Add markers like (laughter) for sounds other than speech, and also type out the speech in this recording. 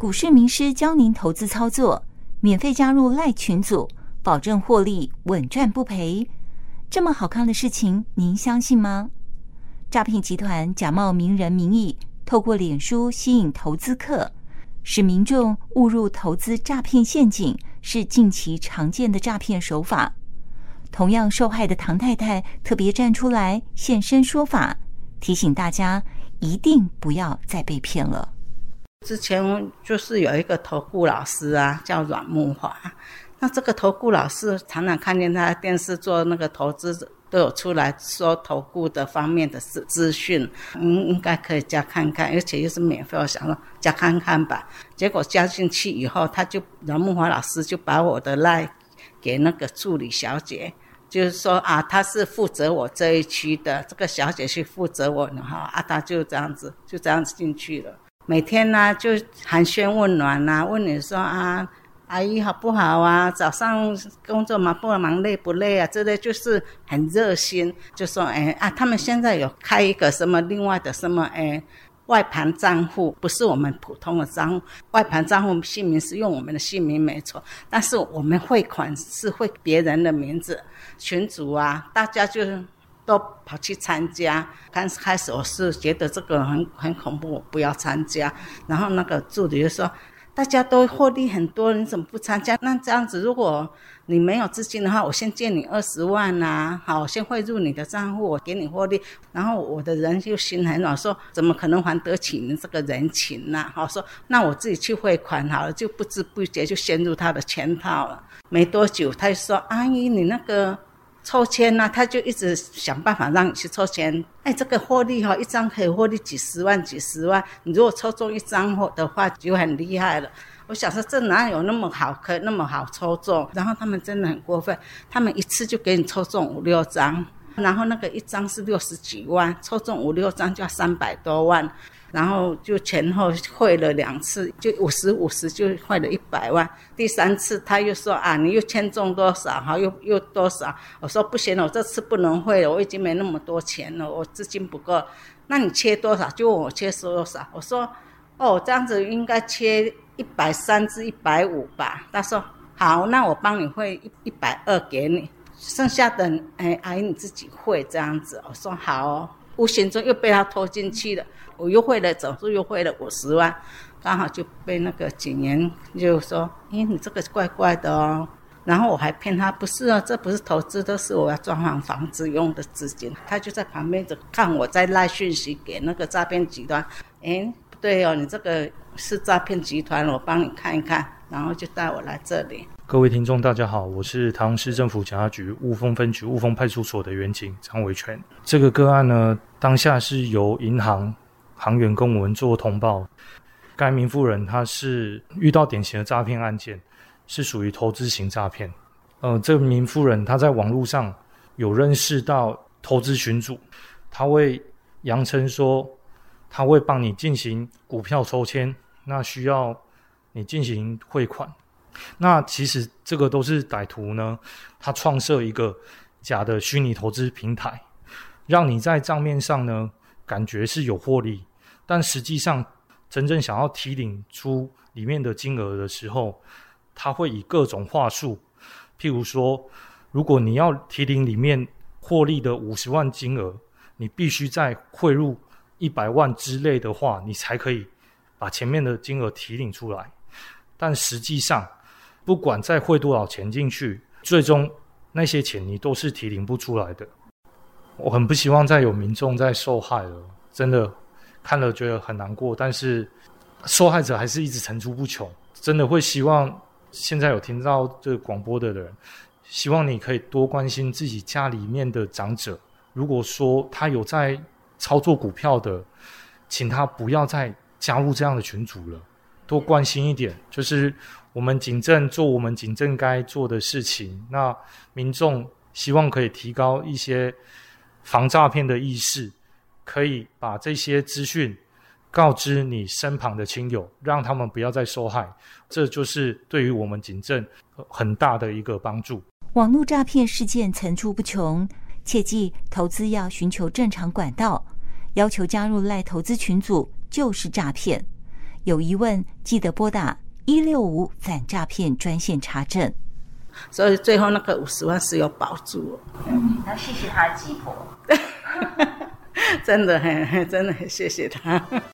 股市名师教您投资操作，免费加入赖群组，保证获利稳赚不赔。这么好看的事情，您相信吗？诈骗集团假冒名人名义，透过脸书吸引投资客，使民众误入投资诈骗陷阱，是近期常见的诈骗手法。同样受害的唐太太特别站出来现身说法，提醒大家一定不要再被骗了。之前就是有一个投顾老师啊，叫阮木华。那这个投顾老师常常看见他电视做那个投资，都有出来说投顾的方面的资资讯，嗯，应该可以加看看，而且又是免费，我想说加看看吧。结果加进去以后，他就阮木华老师就把我的赖给那个助理小姐，就是说啊，他是负责我这一区的，这个小姐是负责我的哈，啊，他就这样子，就这样子进去了。每天呢、就寒暄问暖呐、问你说啊，阿姨好不好啊？早上工作忙不忙，累不累啊？这类就是很热心，就说哎啊，他们现在有开一个什么另外的什么哎外盘账户，不是我们普通的账户，外盘账户姓名是用我们的姓名没错，但是我们汇款是汇别人的名字，群主啊，大家就。都跑去参加，刚开始我是觉得这个很很恐怖，我不要参加。然后那个助理就说：“大家都获利很多，你怎么不参加？那这样子，如果你没有资金的话，我先借你二十万呐、好，我先汇入你的账户，我给你获利。然后我的人就心很软，说怎么可能还得起你这个人情呢、好，说那我自己去汇款好了，就不知不觉就陷入他的圈套了。没多久，他就说：阿姨，你那个。”抽签呐、他就一直想办法让你去抽签。哎，这个获利哈、哦，一张可以获利几十万、几十万。你如果抽中一张的话，就很厉害了。我想说，这哪有那么好，可以那么好抽中？然后他们真的很过分，他们一次就给你抽中五六张，然后那个一张是六十几万，抽中五六张就要三百多万。然后就前后汇了两次，就五十五十就汇了一百万。第三次他又说啊，你又签中多少？哈，又又多少？我说不行了，我这次不能汇了，我已经没那么多钱了，我资金不够。那你切多少？就问我切多少？我说哦，这样子应该切一百三至一百五吧。他说好，那我帮你汇一一百二给你，剩下的哎阿姨你自己汇这样子。我说好哦，无形中又被他拖进去了。我又汇了，总数又汇了五十万，刚好就被那个警员就说：“哎，你这个怪怪的哦。”然后我还骗他：“不是啊，这不是投资，都是我要装潢房子用的资金。”他就在旁边就看我在赖讯息给那个诈骗集团：“哎，不对哦，你这个是诈骗集团，我帮你看一看。”然后就带我来这里。各位听众，大家好，我是台中市政府警察局雾峰分局雾峰派出所的员警张维全。这个个案呢，当下是由银行。行员跟我们做通报，该名妇人她是遇到典型的诈骗案件，是属于投资型诈骗。呃，这名妇人她在网络上有认识到投资群主，她会扬称说，她会帮你进行股票抽签，那需要你进行汇款。那其实这个都是歹徒呢，他创设一个假的虚拟投资平台，让你在账面上呢感觉是有获利。但实际上，真正想要提领出里面的金额的时候，他会以各种话术，譬如说，如果你要提领里面获利的五十万金额，你必须再汇入一百万之类的话，你才可以把前面的金额提领出来。但实际上，不管再汇多少钱进去，最终那些钱你都是提领不出来的。我很不希望再有民众再受害了，真的。看了觉得很难过，但是受害者还是一直层出不穷。真的会希望现在有听到这广播的人，希望你可以多关心自己家里面的长者。如果说他有在操作股票的，请他不要再加入这样的群组了，多关心一点。就是我们警政做我们警政该做的事情，那民众希望可以提高一些防诈骗的意识。可以把这些资讯告知你身旁的亲友，让他们不要再受害，这就是对于我们警政很大的一个帮助。网络诈骗事件层出不穷，切记投资要寻求正常管道，要求加入赖投资群组就是诈骗。有疑问记得拨打一六五反诈骗专线查证。所以最后那个五十万是有保住。嗯，要谢谢他的鸡婆，(laughs) 真的很 (laughs) 真的很谢谢他。